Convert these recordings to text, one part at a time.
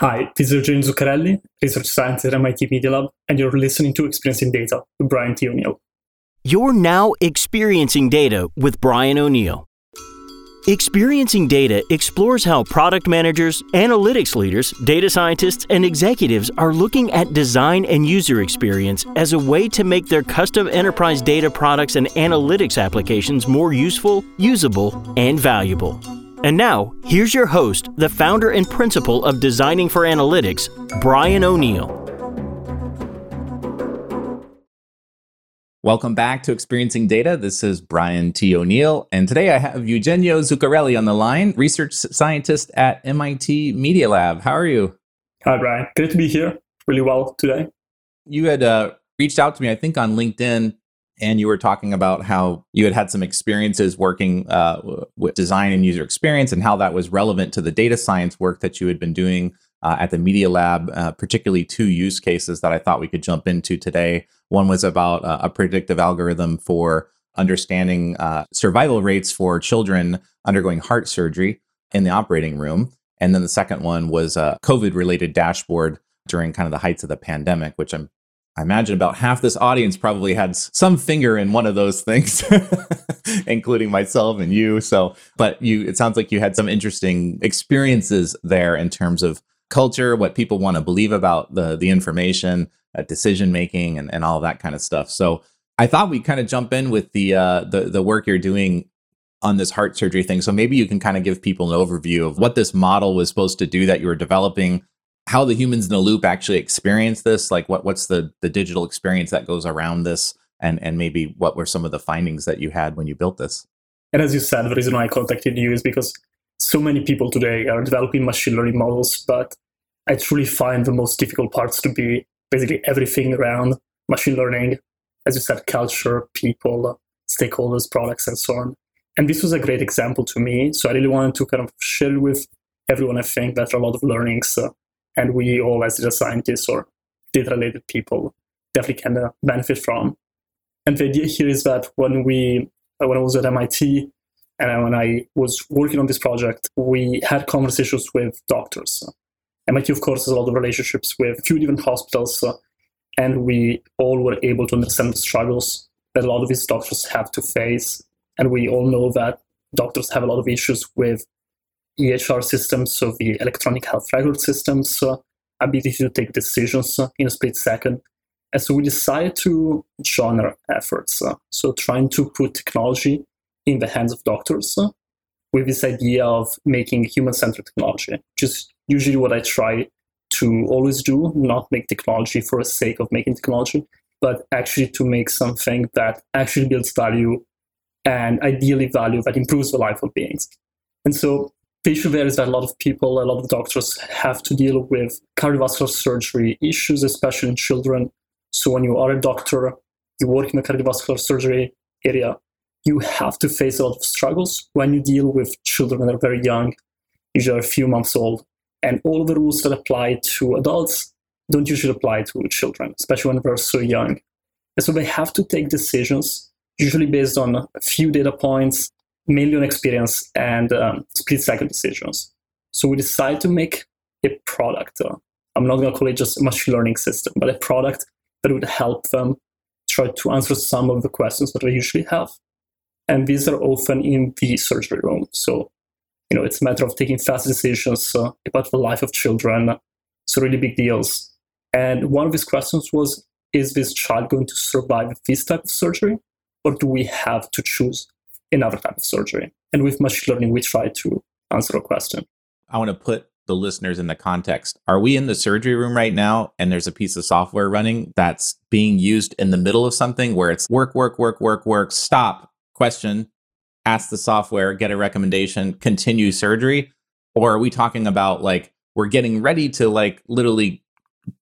Hi, this is Eugenio Zuccarelli, research scientist at MIT Media Lab, and you're listening to Experiencing Data with Brian T. O'Neill. You're now experiencing data with Brian O'Neill. Experiencing Data explores how product managers, analytics leaders, data scientists, and executives are looking at design and user experience as a way to make their custom enterprise data products and analytics applications more useful, usable, and valuable. And now, here's your host, the founder and principal of Designing for Analytics, Brian O'Neill. Welcome back to Experiencing Data. This is Brian T. O'Neill, and today I have Eugenio Zuccarelli on the line, research scientist at MIT Media Lab. How are you? Hi, Brian. Great to be here. Really well today. You had uh, reached out to me, I think, on LinkedIn and you were talking about how you had had some experiences working uh, with design and user experience and how that was relevant to the data science work that you had been doing uh, at the media lab uh, particularly two use cases that i thought we could jump into today. One was about uh, a predictive algorithm for understanding uh, survival rates for children undergoing heart surgery in the operating room. And then the second one was a covid related dashboard during kind of the heights of the pandemic which i'm I imagine about half this audience probably had some finger in one of those things, including myself and you. So, but you, it sounds like you had some interesting experiences there in terms of culture, what people want to believe about the the information, uh, decision making, and and all that kind of stuff. So, I thought we'd kind of jump in with the uh, the the work you're doing on this heart surgery thing. So maybe you can kind of give people an overview of what this model was supposed to do that you were developing how the humans in the loop actually experience this like what what's the the digital experience that goes around this and and maybe what were some of the findings that you had when you built this? And as you said the reason why i contacted you is because so many people today are developing machine learning models but i truly find the most difficult parts to be basically everything around machine learning as you said culture people stakeholders products and so on. And this was a great example to me so i really wanted to kind of share with everyone i think that a lot of learnings uh, and we all as data scientists or data related people definitely can uh, benefit from. And the idea here is that when we, uh, when I was at MIT and when I was working on this project, we had conversations with doctors. MIT, of course, has a lot of relationships with a few different hospitals, uh, and we all were able to understand the struggles that a lot of these doctors have to face. And we all know that doctors have a lot of issues with EHR systems, so the electronic health record systems, uh, ability to take decisions uh, in a split second. And so we decided to join our efforts. Uh, so trying to put technology in the hands of doctors with this idea of making human-centered technology, is usually what I try to always do, not make technology for the sake of making technology, but actually to make something that actually builds value and ideally value that improves the life of beings. And so issue there is that a lot of people, a lot of doctors have to deal with cardiovascular surgery issues, especially in children. So when you are a doctor, you work in the cardiovascular surgery area, you have to face a lot of struggles when you deal with children that are very young, usually a few months old. And all the rules that apply to adults don't usually apply to children, especially when they're so young. And so they have to take decisions, usually based on a few data points million experience and um, split second decisions. So we decided to make a product. Uh, I'm not going to call it just a machine learning system, but a product that would help them try to answer some of the questions that they usually have. And these are often in the surgery room. So, you know, it's a matter of taking fast decisions uh, about the life of children. So, really big deals. And one of these questions was Is this child going to survive this type of surgery? Or do we have to choose another type of surgery. And with machine learning, we try to answer a question. I want to put the listeners in the context. Are we in the surgery room right now and there's a piece of software running that's being used in the middle of something where it's work, work, work, work, work, stop, question, ask the software, get a recommendation, continue surgery? Or are we talking about like we're getting ready to like literally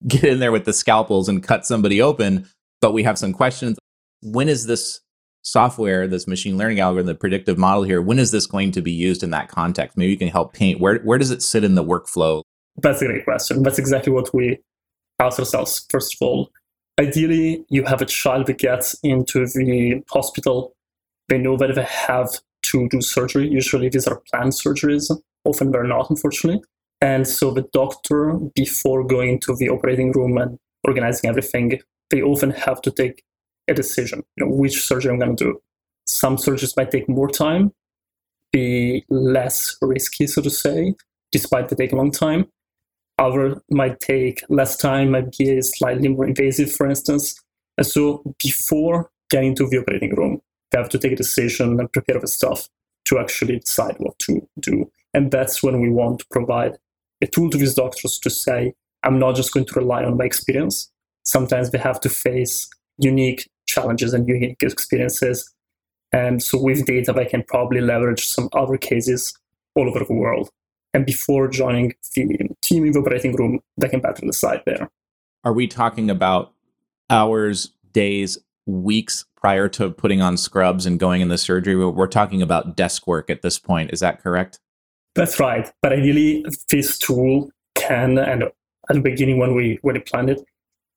get in there with the scalpels and cut somebody open, but we have some questions? When is this software, this machine learning algorithm, the predictive model here, when is this going to be used in that context? Maybe you can help paint where where does it sit in the workflow? That's a great question. That's exactly what we ask ourselves. First of all, ideally, you have a child that gets into the hospital. They know that they have to do surgery. Usually, these are planned surgeries. Often, they're not, unfortunately. And so the doctor, before going to the operating room and organizing everything, they often have to take a decision, you know, which surgery I'm going to do. Some surgeries might take more time, be less risky, so to say, despite they take a long time. Other might take less time, might be slightly more invasive, for instance. And so before getting to the operating room, they have to take a decision and prepare the stuff to actually decide what to do. And that's when we want to provide a tool to these doctors to say, I'm not just going to rely on my experience. Sometimes they have to face unique challenges and unique experiences. And so with data, I can probably leverage some other cases all over the world. And before joining the team in the operating room, they can better decide there. Are we talking about hours, days, weeks prior to putting on scrubs and going in the surgery? We're talking about desk work at this point. Is that correct? That's right. But ideally, this tool can, and at the beginning when we when we planned it,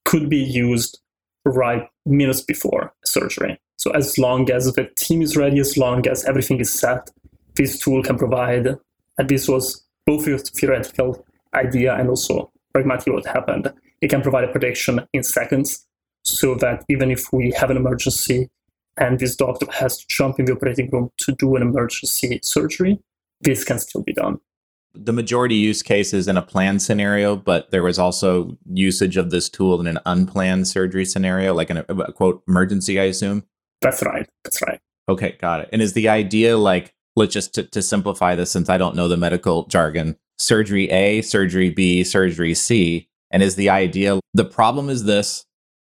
could be used right minutes before surgery. So as long as the team is ready, as long as everything is set, this tool can provide. And this was both a theoretical idea and also pragmatically what happened. It can provide a prediction in seconds, so that even if we have an emergency and this doctor has to jump in the operating room to do an emergency surgery, this can still be done. The majority use case is in a planned scenario, but there was also usage of this tool in an unplanned surgery scenario, like in a, a quote emergency, I assume. That's right. That's right. Okay, got it. And is the idea like let's just to, to simplify this since I don't know the medical jargon, surgery A, surgery B, surgery C, and is the idea the problem is this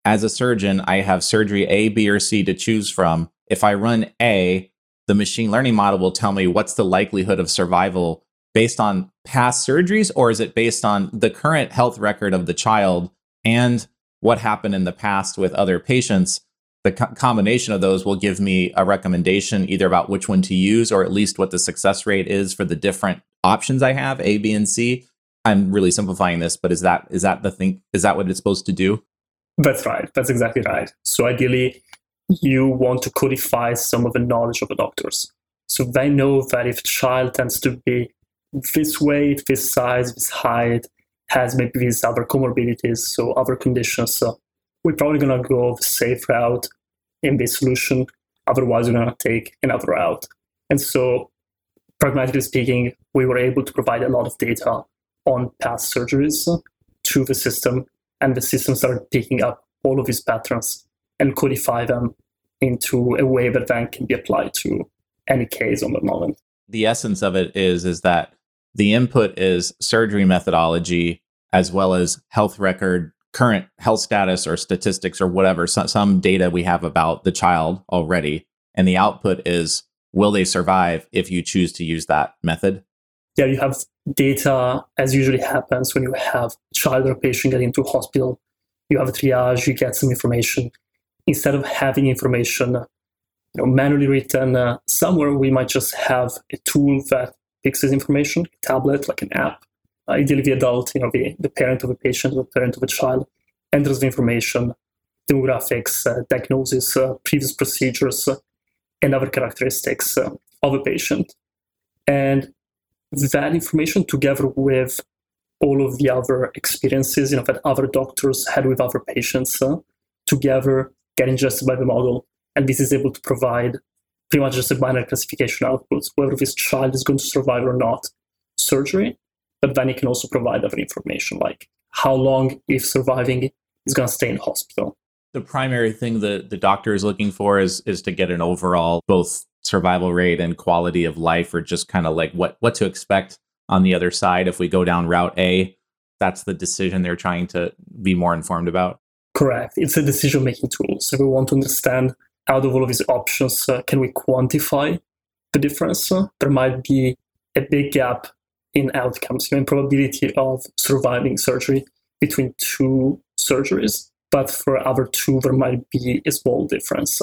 as a surgeon, I have surgery A, B, or C to choose from. If I run A, the machine learning model will tell me what's the likelihood of survival based on past surgeries, or is it based on the current health record of the child and what happened in the past with other patients? The co- combination of those will give me a recommendation either about which one to use or at least what the success rate is for the different options I have, A, B, and C. I'm really simplifying this, but is that is that the thing? Is that what it's supposed to do? That's right. That's exactly right. So ideally, you want to codify some of the knowledge of the doctors. So they know that if a child tends to be this weight, this size, this height, has maybe these other comorbidities, so other conditions, so we're probably going to go the safe route in this solution. Otherwise, we're to take another route. And so, pragmatically speaking, we were able to provide a lot of data on past surgeries to the system, and the system started picking up all of these patterns and codify them into a way that then can be applied to any case on the moment. The essence of it is is that the input is surgery methodology as well as health record, current health status or statistics or whatever, some, data we have about the child already. And the output is will they survive if you choose to use that method? Yeah, you have data as usually happens when you have a child or patient getting into hospital. You have a triage, you get some information, instead of having information you know, manually written uh, somewhere, we might just have a tool that this information, a tablet, like an app. Uh, ideally, the adult, you know, the, the parent of a patient, the parent of a child, enters the information, demographics, uh, diagnosis, uh, previous procedures, uh, and other characteristics uh, of a patient. And that information, together with all of the other experiences you know, that other doctors had with other patients, together get ingested by the model. And this is able to provide pretty much just a binary classification output, whether this child is going to survive or not surgery. But then it can also provide other information like how long, if surviving, is going to stay in hospital. The primary thing that the doctor is looking for is is to get an overall both survival rate and quality of life, or just kind of like what what to expect on the other side if we go down route A. That's the decision they're trying to be more informed about. Correct. It's a decision making tool. So we want to understand out of all of these options, uh, can we quantify the difference? There might be a big gap in outcomes, in probability of surviving surgery between two surgeries, but for other two, there might be a small difference.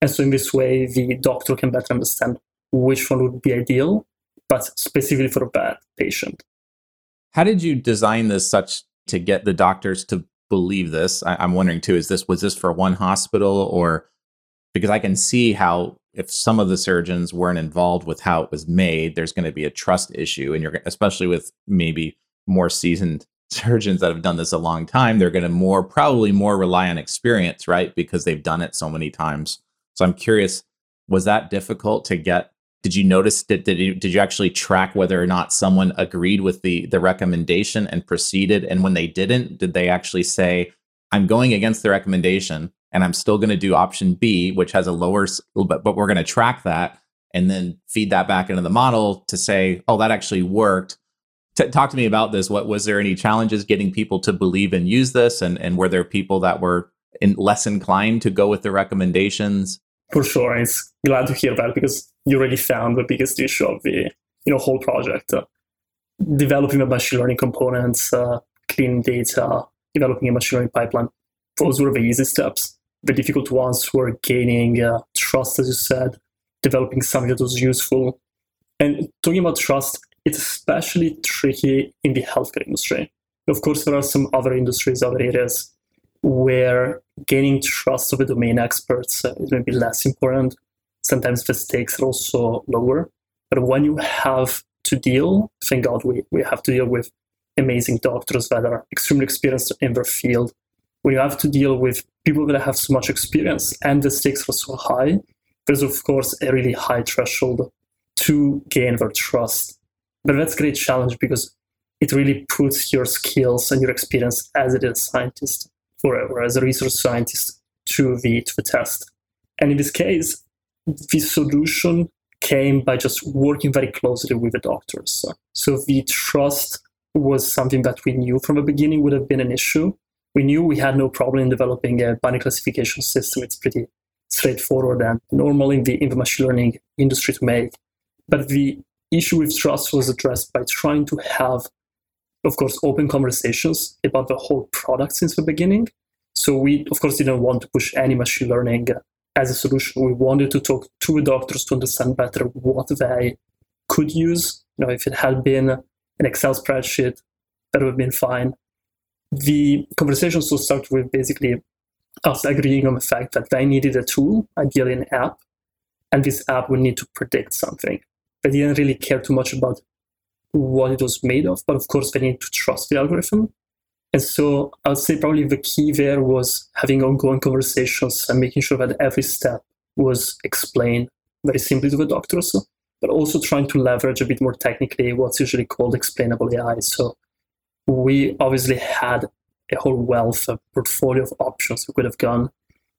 And so, in this way, the doctor can better understand which one would be ideal, but specifically for that patient. How did you design this such to get the doctors to believe this. I, am wondering too, is this was this for one hospital or because I can see how if some of the surgeons weren't involved with how it was made, there's going to be a trust issue. And you're, especially with maybe more seasoned surgeons that have done this a long time, they're going to more, probably more rely on experience, right? Because they've done it so many times. So I'm curious, was that difficult to get? Did you notice that did you, did you actually track whether or not someone agreed with the the recommendation and proceeded? And when they didn't, did they actually say, "I'm going against the recommendation"? And I'm still going to do option B, which has a lower, but, but we're going to track that and then feed that back into the model to say, oh, that actually worked. T- talk to me about this. What was there any challenges getting people to believe and use this, and and were there people that were in, less inclined to go with the recommendations? For sure, it's glad to hear that because you already found the biggest issue of the you know whole project. Uh, developing the machine learning components, uh, cleaning data, developing a machine learning pipeline. Those were the easy steps the difficult ones were gaining uh, trust, as you said, developing something that was useful. And talking about trust, it's especially tricky in the healthcare industry. Of course, there are some other industries, other areas where gaining trust of the domain experts uh, is maybe less important. Sometimes the stakes are also lower. But when you have to deal, thank God we, we have to deal with amazing doctors that are extremely experienced in their field when you have to deal with people that have so much experience and the stakes are so high, there's of course a really high threshold to gain their trust. But that's a great challenge because it really puts your skills and your experience as a data scientist forever, as a research scientist to the to the test. And in this case, the solution came by just working very closely with the doctors. So the trust was something that we knew from the beginning would have been an issue we knew we had no problem in developing a binary classification system. It's pretty straightforward and normal in the, in the machine learning industry to make. But the issue with trust was addressed by trying to have, of course, open conversations about the whole product since the beginning. So we, of course, didn't want to push any machine learning as a solution. We wanted to talk to the doctors to understand better what they could use. You know, if it had been an Excel spreadsheet, that would have been fine the conversation so started with basically us agreeing on the fact that they needed a tool, ideally an app, and this app would need to predict something. They didn't really care too much about what it was made of, but of course they need to trust the algorithm. And so I would say probably the key there was having ongoing conversations and making sure that every step was explained very simply to the doctors, but also trying to leverage a bit more technically what's usually called explainable AI. So we obviously had a whole wealth of portfolio of options. We could have gone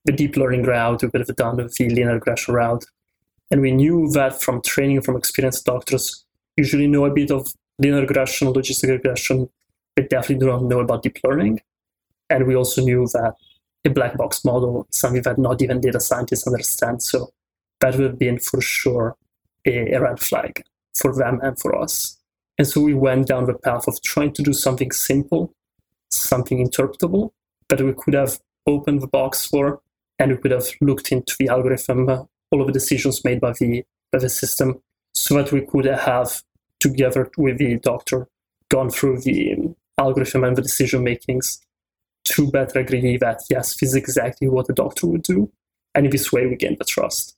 the deep learning route, we could have done the linear regression route. And we knew that from training from experienced doctors, usually know a bit of linear regression, logistic regression, but definitely do not know about deep learning. And we also knew that a black box model is something that not even data scientists understand. So that would have been for sure a, a red flag for them and for us. And so we went down the path of trying to do something simple, something interpretable that we could have opened the box for, and we could have looked into the algorithm, uh, all of the decisions made by the, by the system, so that we could have, together with the doctor, gone through the algorithm and the decision makings to better agree that, yes, this is exactly what the doctor would do. And in this way, we gain the trust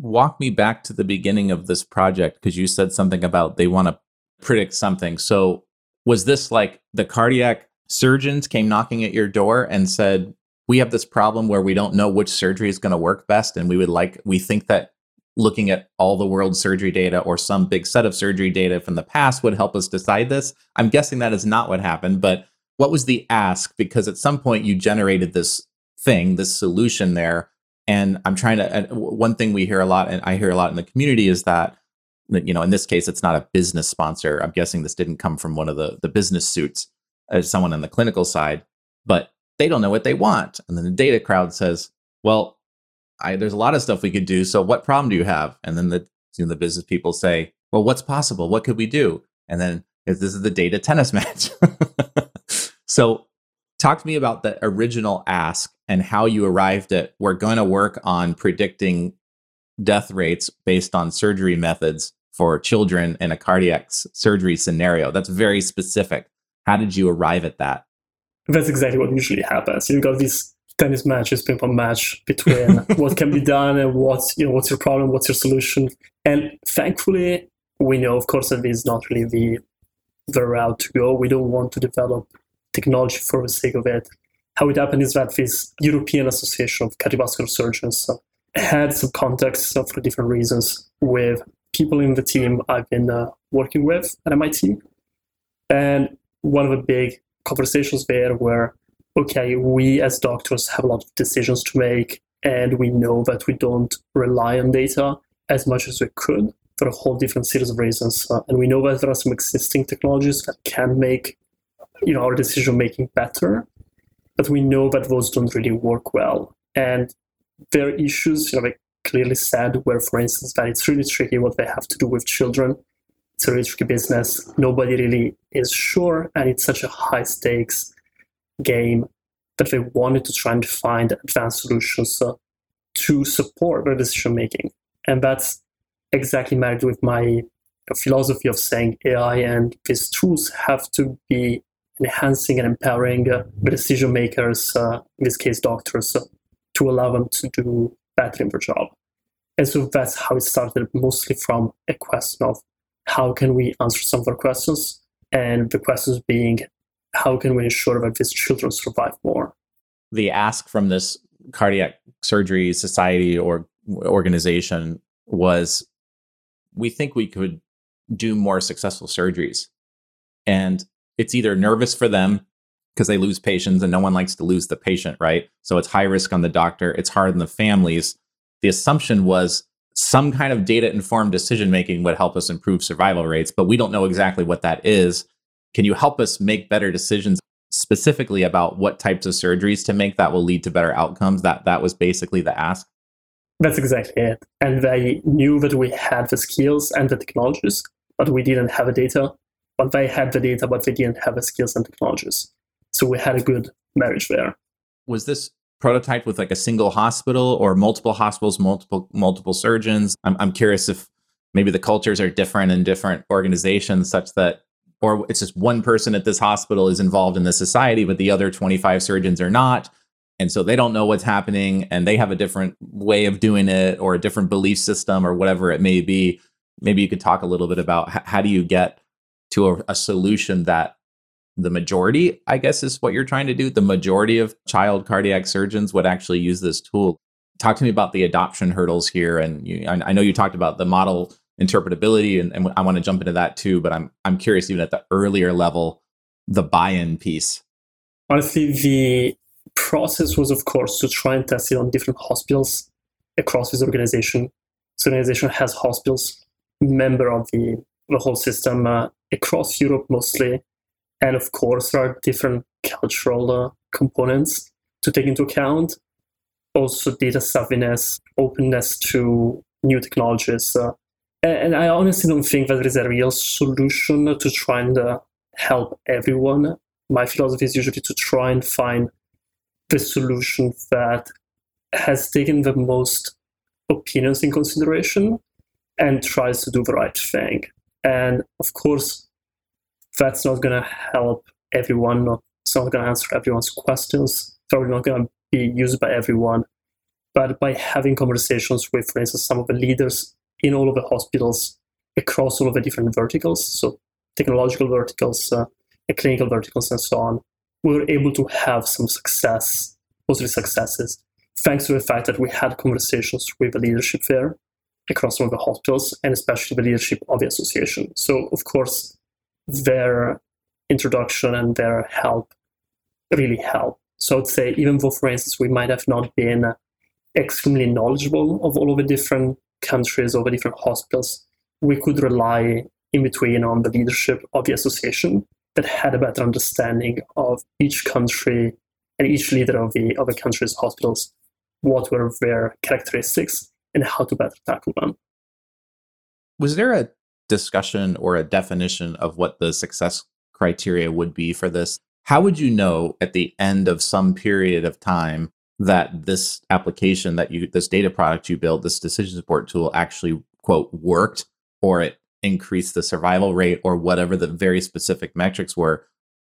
walk me back to the beginning of this project because you said something about they want to predict something. So was this like the cardiac surgeons came knocking at your door and said, "We have this problem where we don't know which surgery is going to work best and we would like we think that looking at all the world surgery data or some big set of surgery data from the past would help us decide this." I'm guessing that is not what happened, but what was the ask because at some point you generated this thing, this solution there and I'm trying to one thing we hear a lot and I hear a lot in the community is that you know in this case it's not a business sponsor. I'm guessing this didn't come from one of the the business suits as someone on the clinical side but they don't know what they want. And then the data crowd says well I, there's a lot of stuff we could do so what problem do you have? And then the you know, the business people say well what's possible? What could we do? And then this is the data tennis match. So talk to me about the original ask and how you arrived at we're going to work on predicting death rates based on surgery methods for children in a cardiac surgery scenario. That's very specific. How did you arrive at that? That's exactly what usually happens. You've got this tennis matches, ping pong match between what can be done and what's you know what's your problem, what's your solution. And thankfully, we know, of course, that this is not really the the route to go. We don't want to develop technology for the sake of it. How it happened is that this European Association of Cardiovascular Surgeons had some contacts uh, for different reasons with people in the team I've been uh, working with at MIT. And one of the big conversations there were okay, we as doctors have a lot of decisions to make, and we know that we don't rely on data as much as we could for a whole different series of reasons. Uh, and we know that there are some existing technologies that can make you know our decision making better, but we know that those don't really work well. And there are issues, you know, they clearly said where, for instance, that it's really tricky what they have to do with children. It's a really tricky business. Nobody really is sure, and it's such a high stakes game that they wanted to try and find advanced solutions uh, to support their decision making. And that's exactly married with my philosophy of saying AI and these tools have to be enhancing and empowering uh, the decision makers, uh, in this case doctors, to allow them to do better in their job. And so that's how it started, mostly from a question of how can we answer some of our questions, and the questions being how can we ensure that these children survive more? The ask from this cardiac surgery society or organization was we think we could do more successful surgeries. And it's either nervous for them because they lose patients and no one likes to lose the patient, right? So it's high risk on the doctor, it's hard on the families. The assumption was some kind of data informed decision making would help us improve survival rates, but we don't know exactly what that is. Can you help us make better decisions specifically about what types of surgeries to make that will lead to better outcomes? That that was basically the ask. That's exactly it. And they knew that we had the skills and the technologies, but we didn't have the data. But they had the data, but they didn't have the skills and technologies. So we had a good marriage there. Was this prototyped with like a single hospital or multiple hospitals, multiple multiple surgeons? I'm I'm curious if maybe the cultures are different in different organizations such that or it's just one person at this hospital is involved in the society, but the other 25 surgeons are not. And so they don't know what's happening and they have a different way of doing it or a different belief system or whatever it may be. Maybe you could talk a little bit about how do you get to a, a solution that the majority, I guess, is what you're trying to do. The majority of child cardiac surgeons would actually use this tool. Talk to me about the adoption hurdles here. And you, I, know you talked about the model interpretability, and, and I want to jump into that too. But I'm I'm curious, even at the earlier level, the buy-in piece. Honestly, the process was, of course, to try and test it on different hospitals across this organization. This organization has hospitals, member of the the whole system uh, across Europe mostly, and of course there are different cultural uh, components to take into account. Also, data savviness, openness to new technologies, uh, and I honestly don't think that there is a real solution to try and uh, help everyone. My philosophy is usually to try and find the solution that has taken the most opinions in consideration and tries to do the right thing. And of course, that's not going to help everyone. Not, it's not going to answer everyone's questions. It's probably not going to be used by everyone. But by having conversations with, for instance, some of the leaders in all of the hospitals across all of the different verticals, so technological verticals, uh, clinical verticals, and so on, we were able to have some success, mostly successes, thanks to the fact that we had conversations with the leadership there across all of the hospitals, and especially the leadership of the association. So, of course, their introduction and their help really helped. So, I'd say, even though, for instance, we might have not been extremely knowledgeable of all of the different countries or the different hospitals, we could rely in between on the leadership of the association that had a better understanding of each country and each leader of the of the country's hospitals, what were their characteristics and how to better tackle them. Was there a discussion or a definition of what the success criteria would be for this? How would you know at the end of some period of time that this application that you this data product you built this decision support tool actually quote worked or it increased the survival rate or whatever the very specific metrics were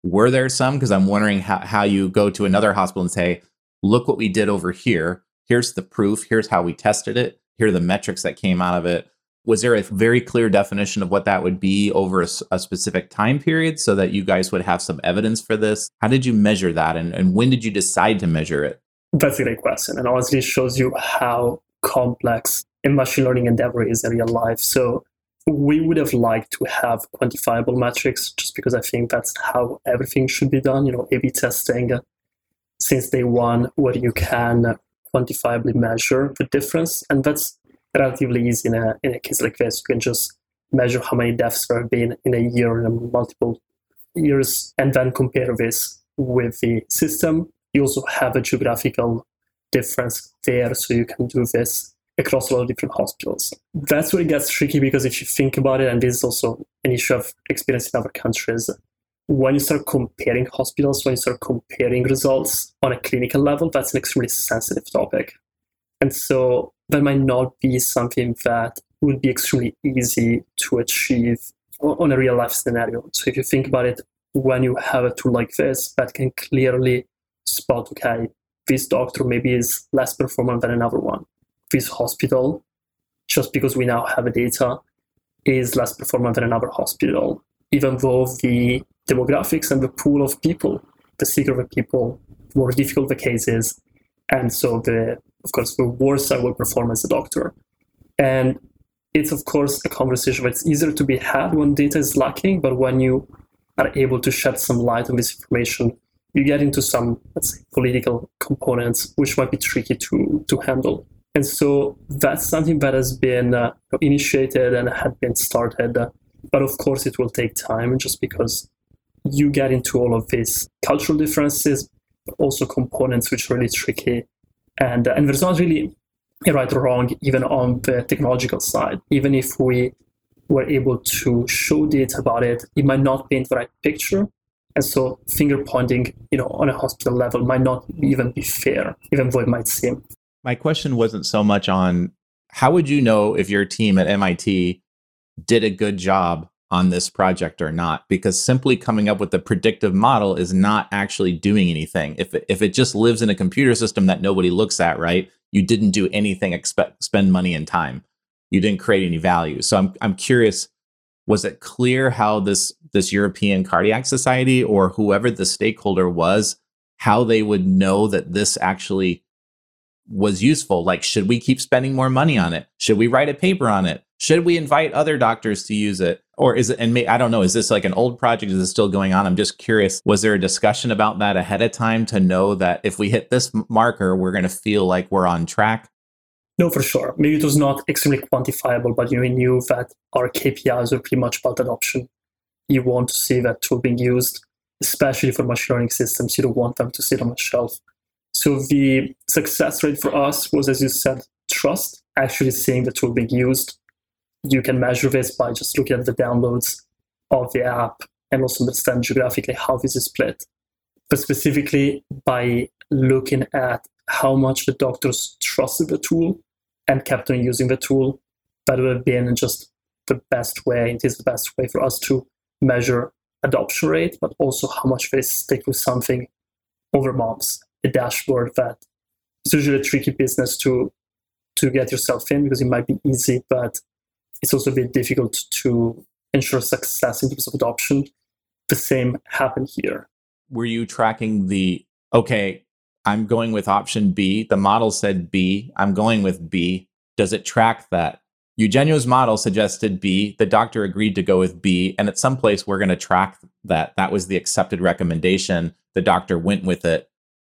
were there some because i'm wondering how, how you go to another hospital and say look what we did over here. Here's the proof. Here's how we tested it. Here are the metrics that came out of it. Was there a very clear definition of what that would be over a, a specific time period so that you guys would have some evidence for this? How did you measure that? And, and when did you decide to measure it? That's a great question. And honestly, it shows you how complex a machine learning endeavor is in real life. So we would have liked to have quantifiable metrics just because I think that's how everything should be done. You know, A B testing since day one, where you can quantifiably measure the difference. And that's relatively easy in a, in a case like this. You can just measure how many deaths there have been in a year and multiple years and then compare this with the system. You also have a geographical difference there, so you can do this across a lot of different hospitals. That's where it gets tricky because if you think about it, and this is also an issue I've experienced in other countries, when you start comparing hospitals, when you start comparing results on a clinical level, that's an extremely sensitive topic. And so that might not be something that would be extremely easy to achieve on a real life scenario. So if you think about it, when you have a tool like this that can clearly spot, okay, this doctor maybe is less performant than another one this hospital, just because we now have data, is less performant than another hospital, even though the demographics and the pool of people, the sicker the people, more difficult the case is, and so the of course the worse I will perform as a doctor. And it's of course a conversation that's easier to be had when data is lacking, but when you are able to shed some light on this information, you get into some let's say political components which might be tricky to to handle. And so that's something that has been uh, initiated and had been started. But of course, it will take time just because you get into all of these cultural differences, also components which are really tricky. And, uh, and there's not really a right or wrong even on the technological side. Even if we were able to show data about it, it might not paint the right picture. And so finger pointing, you know, on a hospital level might not even be fair, even though it might seem my question wasn't so much on how would you know if your team at MIT did a good job on this project or not because simply coming up with a predictive model is not actually doing anything if it, if it just lives in a computer system that nobody looks at right you didn't do anything expect spend money and time you didn't create any value so i'm i'm curious was it clear how this this European cardiac society or whoever the stakeholder was how they would know that this actually was useful. Like, should we keep spending more money on it? Should we write a paper on it? Should we invite other doctors to use it? Or is it, and may, I don't know, is this like an old project? Is it still going on? I'm just curious. Was there a discussion about that ahead of time to know that if we hit this marker, we're going to feel like we're on track? No, for sure. Maybe it was not extremely quantifiable, but you knew that our KPIs were pretty much about adoption. You want to see that tool being used, especially for machine learning systems. You don't want them to sit on a shelf so the success rate for us was, as you said, trust, actually seeing the tool being used. You can measure this by just looking at the downloads of the app and also understand geographically how this is split. But specifically by looking at how much the doctors trusted the tool and kept on using the tool, that would have been just the best way, it is the best way for us to measure adoption rate, but also how much they stick with something over months a dashboard that it's usually a tricky business to to get yourself in because it might be easy, but it's also a bit difficult to ensure success in terms of adoption. The same happened here. Were you tracking the okay? I'm going with option B. The model said B. I'm going with B. Does it track that? Eugenio's model suggested B. The doctor agreed to go with B. And at some place, we're going to track that. That was the accepted recommendation. The doctor went with it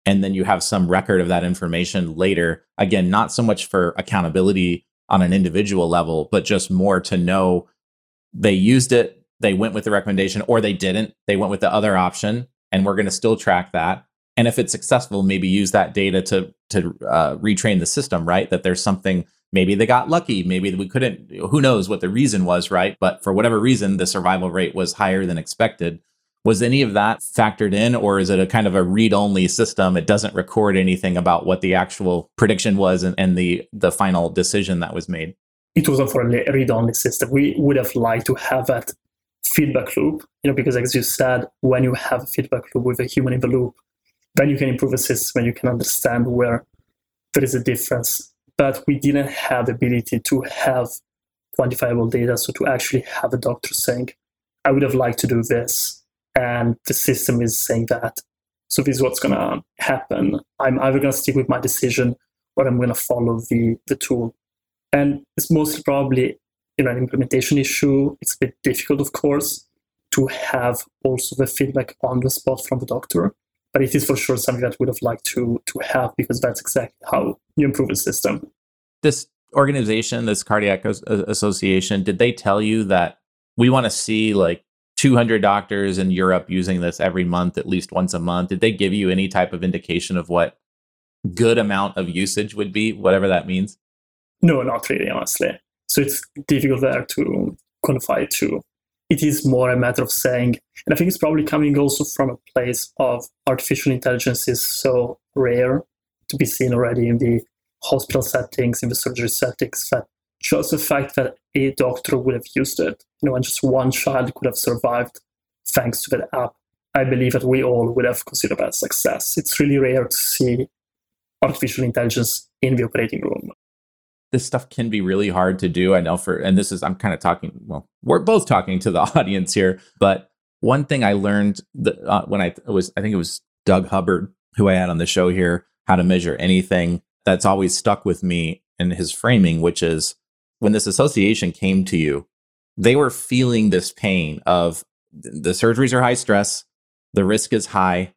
and then you have some record of that information later again not so much for accountability on an individual level but just more to know they used it they went with the recommendation or they didn't they went with the other option and we're going to still track that. And if it's successful maybe use that data to to uh, retrain the system right? That there's something maybe they got lucky maybe we couldn't who knows what the reason was right? But for whatever reason the survival rate was higher than expected was any of that factored in, or is it a kind of a read only system? It doesn't record anything about what the actual prediction was and, and the, the final decision that was made? It wasn't for a read only system. We would have liked to have that feedback loop, you know, because as you said, when you have a feedback loop with a human in the loop, then you can improve the system and you can understand where there is a difference. But we didn't have the ability to have quantifiable data. So to actually have a doctor saying, I would have liked to do this, and the system is saying that. So this is what's going to happen. I'm either going to stick with my decision or I'm going to follow the, the tool. And it's mostly probably you know, an implementation issue. It's a bit difficult, of course, to have also the feedback on the spot from the doctor. But it is for sure something that we would have liked to to have because that's exactly how you improve the system. This organization, this cardiac association, did they tell you that we want to see like 200 doctors in Europe using this every month, at least once a month? Did they give you any type of indication of what good amount of usage would be, whatever that means? No, not really, honestly. So it's difficult there to quantify too. It is more a matter of saying, and I think it's probably coming also from a place of artificial intelligence is so rare to be seen already in the hospital settings, in the surgery settings, just the fact that a doctor would have used it, you know, and just one child could have survived thanks to that app, I believe that we all would have considered that success. It's really rare to see artificial intelligence in the operating room this stuff can be really hard to do. I know for, and this is, I'm kind of talking, well, we're both talking to the audience here, but one thing I learned that, uh, when I was, I think it was Doug Hubbard, who I had on the show here, how to measure anything, that's always stuck with me in his framing, which is when this association came to you, they were feeling this pain of the surgeries are high stress, the risk is high.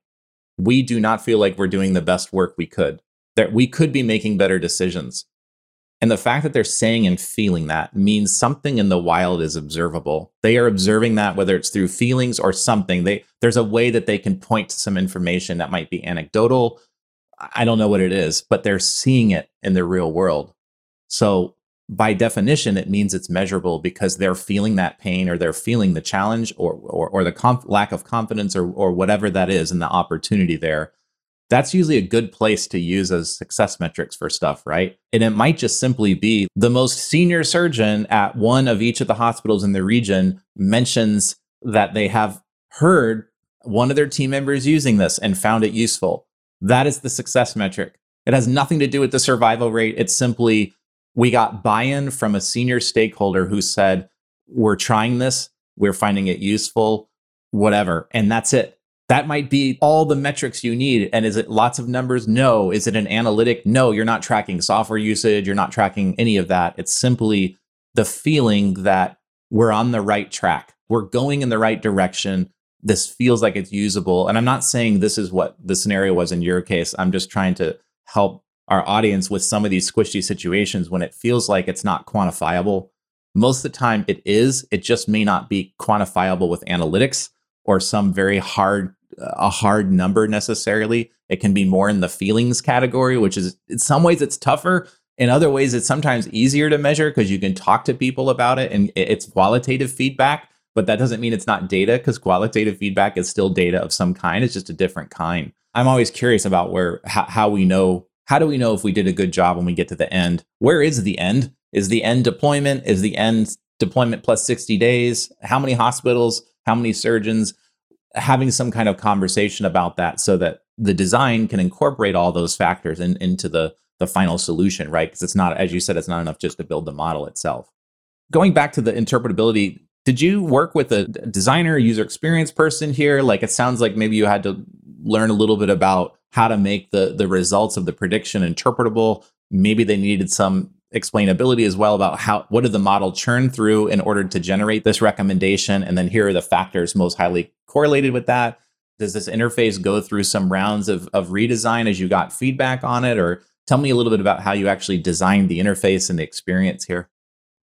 We do not feel like we're doing the best work we could. That we could be making better decisions. And the fact that they're saying and feeling that means something in the wild is observable. They are observing that whether it's through feelings or something. They there's a way that they can point to some information that might be anecdotal. I don't know what it is, but they're seeing it in the real world. So by definition, it means it's measurable because they're feeling that pain or they're feeling the challenge or or, or the lack of confidence or or whatever that is and the opportunity there that's usually a good place to use as success metrics for stuff, right? And it might just simply be the most senior surgeon at one of each of the hospitals in the region mentions that they have heard one of their team members using this and found it useful. That is the success metric. It has nothing to do with the survival rate. It's simply we got buy in from a senior stakeholder who said, We're trying this, we're finding it useful, whatever. And that's it that might be all the metrics you need. And is it lots of numbers? No. Is it an analytic? No, you're not tracking software usage. You're not tracking any of that. It's simply the feeling that we're on the right track. We're going in the right direction. This feels like it's usable. And I'm not saying this is what the scenario was in your case. I'm just trying to help our audience with some of these squishy situations when it feels like it's not quantifiable. Most of the time it is. It just may not be quantifiable with analytics or some very hard uh, a hard number necessarily. It can be more in the feelings category, which is in some ways it's tougher. In other ways, it's sometimes easier to measure because you can talk to people about it and it's qualitative feedback. But that doesn't mean it's not data because qualitative feedback is still data of some kind. It's just a different kind. I'm always curious about where how, how we know how do we know if we did a good job when we get to the end? Where is the end? Is the end deployment? Is the end deployment plus 60 days? How many hospitals? How many surgeons? having some kind of conversation about that so that the design can incorporate all those factors in, into the the final solution, right? Because it's not, as you said, it's not enough just to build the model itself. Going back to the interpretability, did you work with a designer, user experience person here? Like it sounds like maybe you had to learn a little bit about how to make the the results of the prediction interpretable. Maybe they needed some explainability as well about how what did the model churn through in order to generate this recommendation? And then here are the factors most highly correlated with that. Does this interface go through some rounds of, of redesign as you got feedback on it? Or tell me a little bit about how you actually designed the interface and the experience here.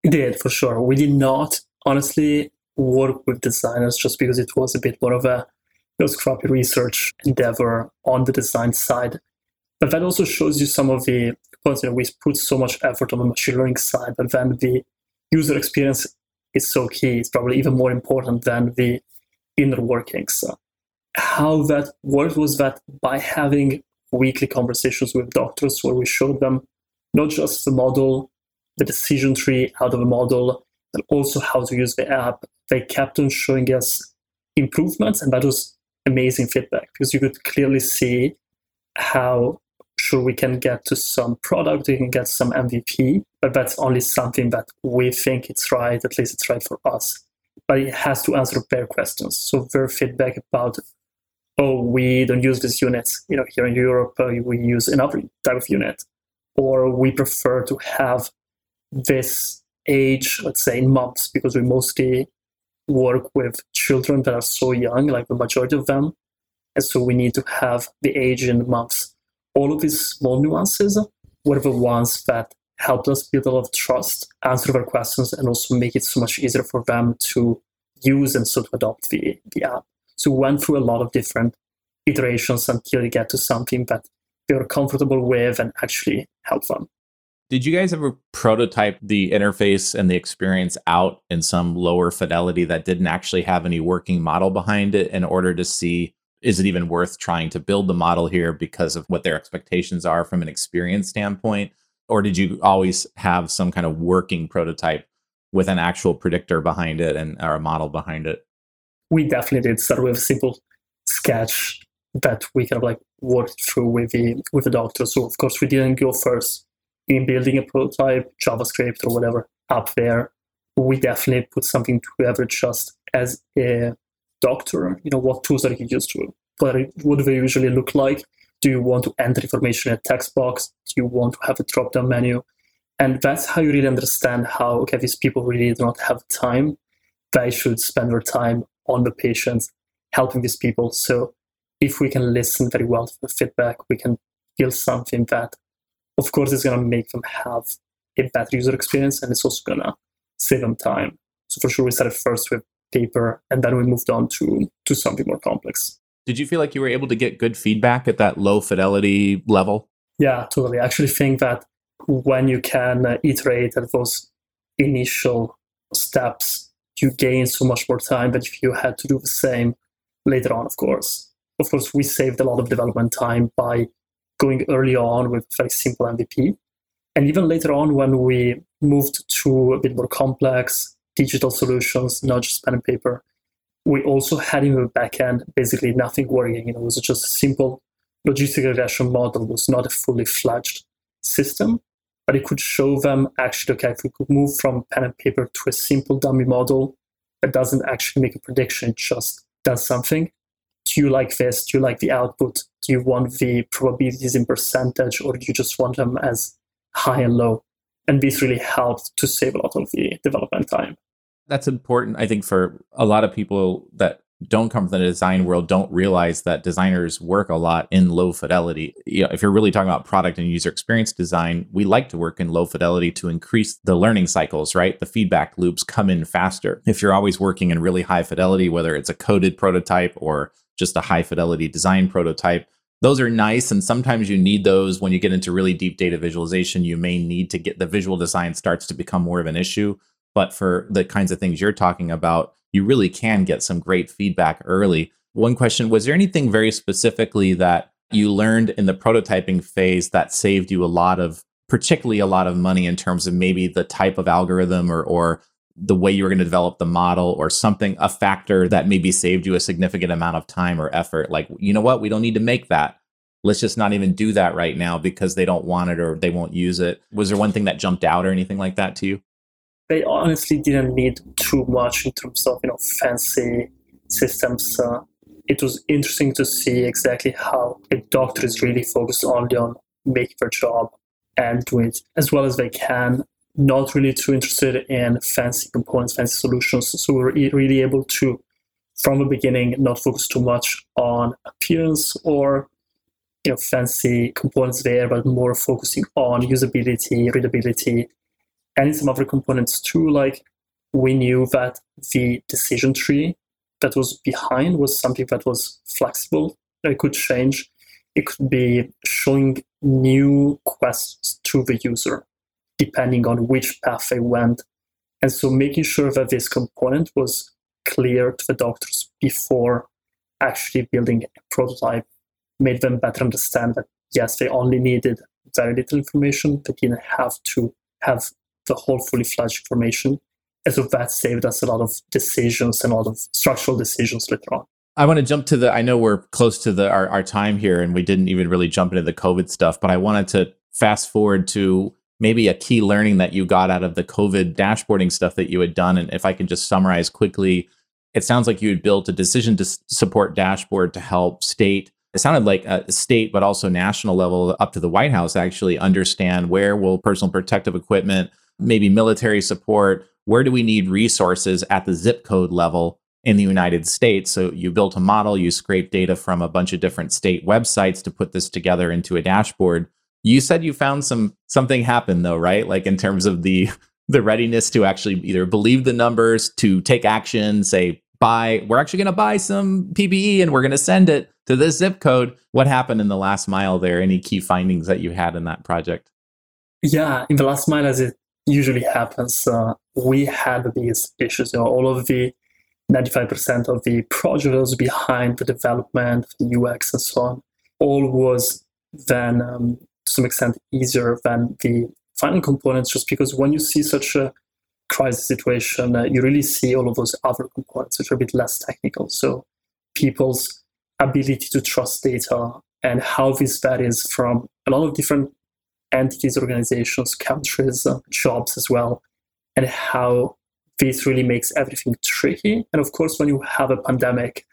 It did for sure. We did not honestly work with designers just because it was a bit more of a you know, scrappy research endeavor on the design side but that also shows you some of the points know, we put so much effort on the machine learning side, but then the user experience is so key. It's probably even more important than the inner workings. how that worked was that by having weekly conversations with doctors where we showed them not just the model, the decision tree out of the model, but also how to use the app, they kept on showing us improvements, and that was amazing feedback because you could clearly see how sure we can get to some product, we can get some MVP, but that's only something that we think it's right, at least it's right for us. But it has to answer their questions. So their feedback about, oh, we don't use these units, you know, here in Europe, uh, we use another type of unit, or we prefer to have this age, let's say in months, because we mostly work with children that are so young, like the majority of them. And so we need to have the age in months. All of these small nuances were the ones that helped us build a lot of trust, answer their questions, and also make it so much easier for them to use and so to adopt the, the app. So we went through a lot of different iterations until you get to something that they were comfortable with and actually help them. Did you guys ever prototype the interface and the experience out in some lower fidelity that didn't actually have any working model behind it in order to see is it even worth trying to build the model here because of what their expectations are from an experience standpoint? Or did you always have some kind of working prototype with an actual predictor behind it and or a model behind it? We definitely did start with a simple sketch that we kind of like worked through with the with the doctor. So of course we didn't go first in building a prototype, JavaScript or whatever up there, we definitely put something together just as a doctor. You know, what tools are you used to? What, what do they usually look like? Do you want to enter information in a text box? Do you want to have a drop down menu? And that's how you really understand how, okay, these people really do not have time. They should spend their time on the patients, helping these people. So if we can listen very well to the feedback, we can build something that of course it's going to make them have a better user experience and it's also going to save them time. So for sure we started first with paper and then we moved on to to something more complex. Did you feel like you were able to get good feedback at that low fidelity level? Yeah, totally. I actually think that when you can uh, iterate at those initial steps, you gain so much more time But if you had to do the same later on, of course. Of course, we saved a lot of development time by going early on with very simple MVP. And even later on, when we moved to a bit more complex digital solutions, not just pen and paper, we also had in the backend basically nothing working. You know, it was just a simple logistic regression model, it was not a fully fledged system, but it could show them actually, okay, if we could move from pen and paper to a simple dummy model that doesn't actually make a prediction, it just does something, do you like this? Do you like the output? Do you want the probabilities in percentage or do you just want them as high and low? And this really helped to save a lot of the development time. That's important, I think, for a lot of people that don't come from the design world don't realize that designers work a lot in low fidelity. You know, if you're really talking about product and user experience design, we like to work in low fidelity to increase the learning cycles, right? The feedback loops come in faster. If you're always working in really high fidelity, whether it's a coded prototype or just a high fidelity design prototype. Those are nice. And sometimes you need those when you get into really deep data visualization. You may need to get the visual design starts to become more of an issue. But for the kinds of things you're talking about, you really can get some great feedback early. One question Was there anything very specifically that you learned in the prototyping phase that saved you a lot of, particularly a lot of money in terms of maybe the type of algorithm or, or the way you were going to develop the model or something, a factor that maybe saved you a significant amount of time or effort. Like, you know what? We don't need to make that. Let's just not even do that right now because they don't want it or they won't use it. Was there one thing that jumped out or anything like that to you? They honestly didn't need too much in terms of, you know, fancy systems. Uh, it was interesting to see exactly how a doctor is really focused only on making their job and doing it as well as they can not really too interested in fancy components, fancy solutions. So we're really able to, from the beginning, not focus too much on appearance or you know fancy components there, but more focusing on usability, readability, and some other components too. Like we knew that the decision tree that was behind was something that was flexible, it could change. It could be showing new quests to the user depending on which path they went. And so making sure that this component was clear to the doctors before actually building a prototype made them better understand that yes, they only needed very little information. They didn't have to have the whole fully fledged information. And so that saved us a lot of decisions and a lot of structural decisions later on. I want to jump to the. I know we're close to the our, our time here, and we didn't even really jump into the COVID stuff. But I wanted to fast forward to maybe a key learning that you got out of the COVID dashboarding stuff that you had done. And if I can just summarize quickly, it sounds like you had built a decision to support dashboard to help state. It sounded like a state, but also national level up to the White House actually understand where will personal protective equipment, maybe military support, where do we need resources at the zip code level in the United States. So you built a model, you scraped data from a bunch of different state websites to put this together into a dashboard. You said you found some something happen though, right? Like in terms of the the readiness to actually either believe the numbers, to take action, say buy, we're actually going to buy some PPE and we're going to send it to this zip code. What happened in the last mile there? Any key findings that you had in that project? Yeah, in the last mile, as it usually happens, uh, we had these issues. You know, all of the 95% of the project was behind the development, the UX, and so on. All was then, um, to some extent, easier than the final components, just because when you see such a crisis situation, uh, you really see all of those other components, which are a bit less technical. So, people's ability to trust data and how this varies from a lot of different entities, organizations, countries, uh, jobs as well, and how this really makes everything tricky. And of course, when you have a pandemic,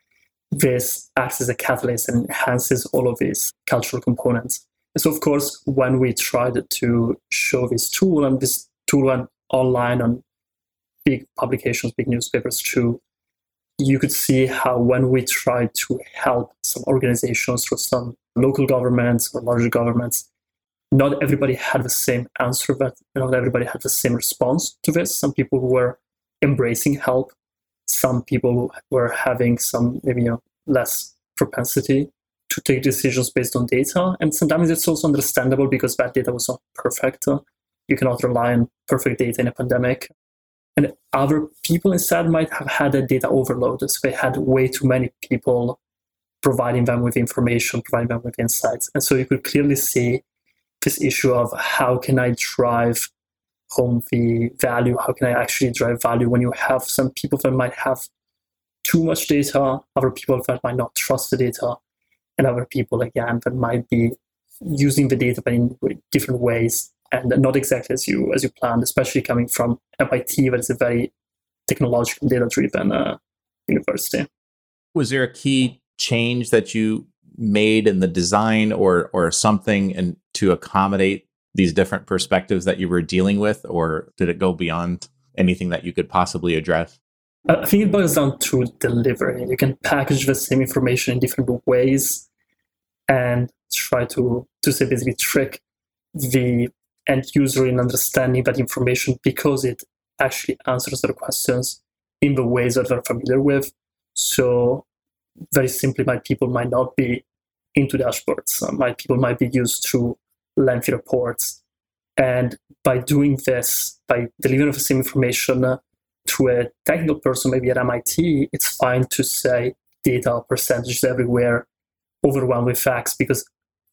this acts as a catalyst and enhances all of these cultural components. So, of course, when we tried to show this tool, and this tool went online on big publications, big newspapers too, you could see how when we tried to help some organizations or some local governments or larger governments, not everybody had the same answer, but not everybody had the same response to this. Some people were embracing help. Some people were having some maybe you know, less propensity to take decisions based on data. And sometimes it's also understandable because that data was not perfect. You cannot rely on perfect data in a pandemic. And other people instead might have had a data overload. So they had way too many people providing them with information, providing them with insights. And so you could clearly see this issue of how can I drive home the value? How can I actually drive value when you have some people that might have too much data, other people that might not trust the data, and other people again that might be using the data but in different ways and not exactly as you as you planned, especially coming from MIT, that is a very technological data driven uh, university. Was there a key change that you made in the design or or something and to accommodate these different perspectives that you were dealing with, or did it go beyond anything that you could possibly address? I think it boils down to delivery. You can package the same information in different ways and try to, to say basically trick the end user in understanding that information because it actually answers their questions in the ways that they're familiar with. So very simply, my people might not be into dashboards. My people might be used to lengthy reports. And by doing this, by delivering the same information to a technical person, maybe at MIT, it's fine to say data percentages everywhere, overwhelmed with facts, because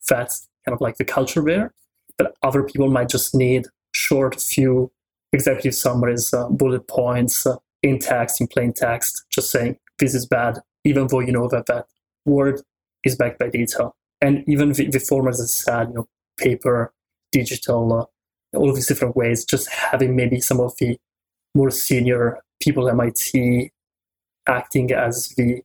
that's kind of like the culture there. But other people might just need short, few executive summaries, uh, bullet points uh, in text, in plain text, just saying this is bad, even though you know that that word is backed by data. And even the, the formats, as I said, you know, paper, digital, uh, all these different ways, just having maybe some of the more senior people at MIT acting as the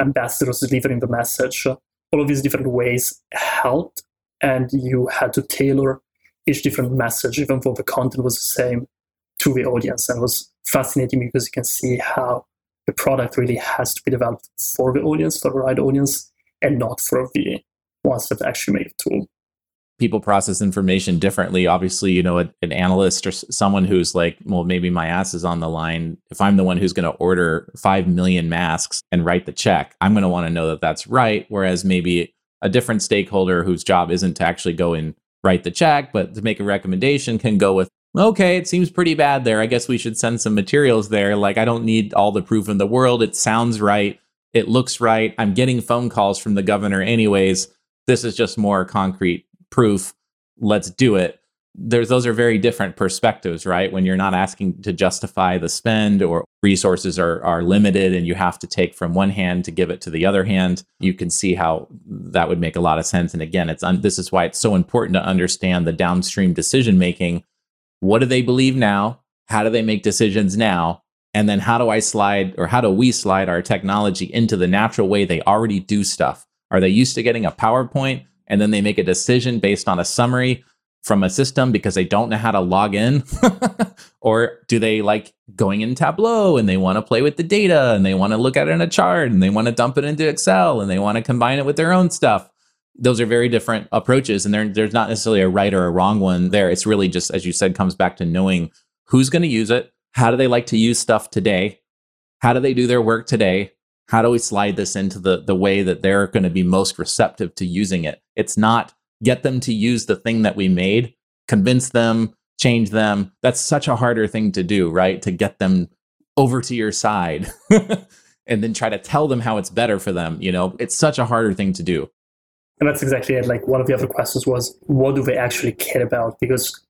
ambassadors delivering the message. All of these different ways helped, and you had to tailor each different message, even though the content was the same, to the audience. And it was fascinating because you can see how the product really has to be developed for the audience, for the right audience, and not for the ones that actually make the tool people process information differently. Obviously, you know, a, an analyst or someone who's like, well, maybe my ass is on the line. If I'm the one who's going to order 5 million masks and write the check, I'm going to want to know that that's right. Whereas maybe a different stakeholder whose job isn't to actually go and write the check, but to make a recommendation can go with, okay, it seems pretty bad there. I guess we should send some materials there. Like, I don't need all the proof in the world. It sounds right. It looks right. I'm getting phone calls from the governor, anyways. This is just more concrete proof let's do it there's those are very different perspectives, right? When you're not asking to justify the spend or resources are are limited and you have to take from one hand to give it to the other hand, you can see how that would make a lot of sense. And again, it's un- this is why it's so important to understand the downstream decision making. What do they believe now? How do they make decisions now? And then how do I slide or how do we slide our technology into the natural way they already do stuff? Are they used to getting a PowerPoint and then they make a decision based on a summary? from a system because they don't know how to log in? or do they like going in Tableau and they want to play with the data and they want to look at it in a chart and they want to dump it into Excel and they want to combine it with their own stuff? Those are very different approaches, and there's not necessarily a right or a wrong one there. It's really just, as you said, comes back to knowing who's going to use it, how do they like to use stuff today, how do they do their work today, how do we slide this into the the way that they're going to be most receptive to using it. It's not get them to use the thing that we made, convince them, change them. That's such a harder thing to do, right? To get them over to your side and then try to tell them how it's better for them. You know, it's such a harder thing to do. And that's exactly it. Like one of the other questions was, what do they actually care about? Because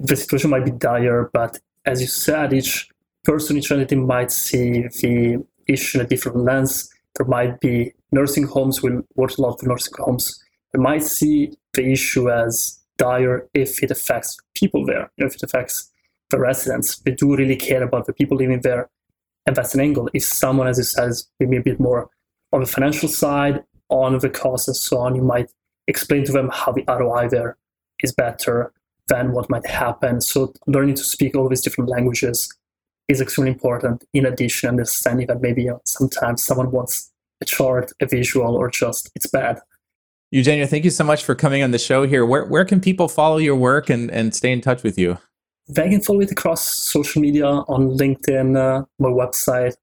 the situation might be dire, but as you said, each person, each entity might see the issue in a different lens. There might be nursing homes, we work a lot with nursing homes. They might see the issue as dire if it affects people there, if it affects the residents. They do really care about the people living there. And that's an angle. If someone, as you said, is maybe a bit more on the financial side, on the cost and so on, you might explain to them how the ROI there is better than what might happen. So learning to speak all these different languages is extremely important. In addition, understanding that maybe sometimes someone wants a chart, a visual, or just it's bad. Eugenio, thank you so much for coming on the show here. Where where can people follow your work and, and stay in touch with you? They can follow it across social media on LinkedIn, uh, my website,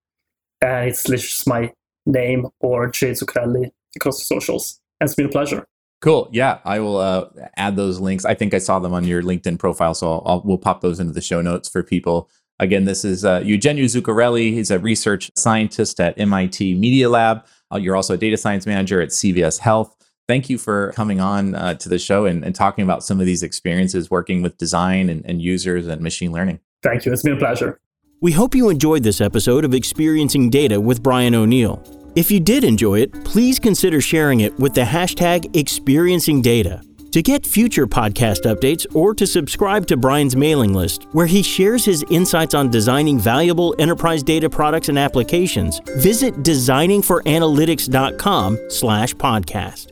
and it's just my name or Jay Zuccarelli across the socials. It's been a pleasure. Cool. Yeah, I will uh, add those links. I think I saw them on your LinkedIn profile, so I'll, I'll, we'll pop those into the show notes for people. Again, this is uh, Eugenio Zuccarelli. He's a research scientist at MIT Media Lab. Uh, you're also a data science manager at CVS Health thank you for coming on uh, to the show and, and, talking about some of these experiences working with design and, and users and machine learning. Thank you. It's been a pleasure. We hope you enjoyed this episode of Experiencing Data with Brian O'Neill. If you did enjoy it, please consider sharing it with the hashtag Experiencing Data. To get future podcast updates or to subscribe to Brian's mailing list, where he shares his insights on designing valuable enterprise data products and applications, visit designingforanalytics.com slash podcast.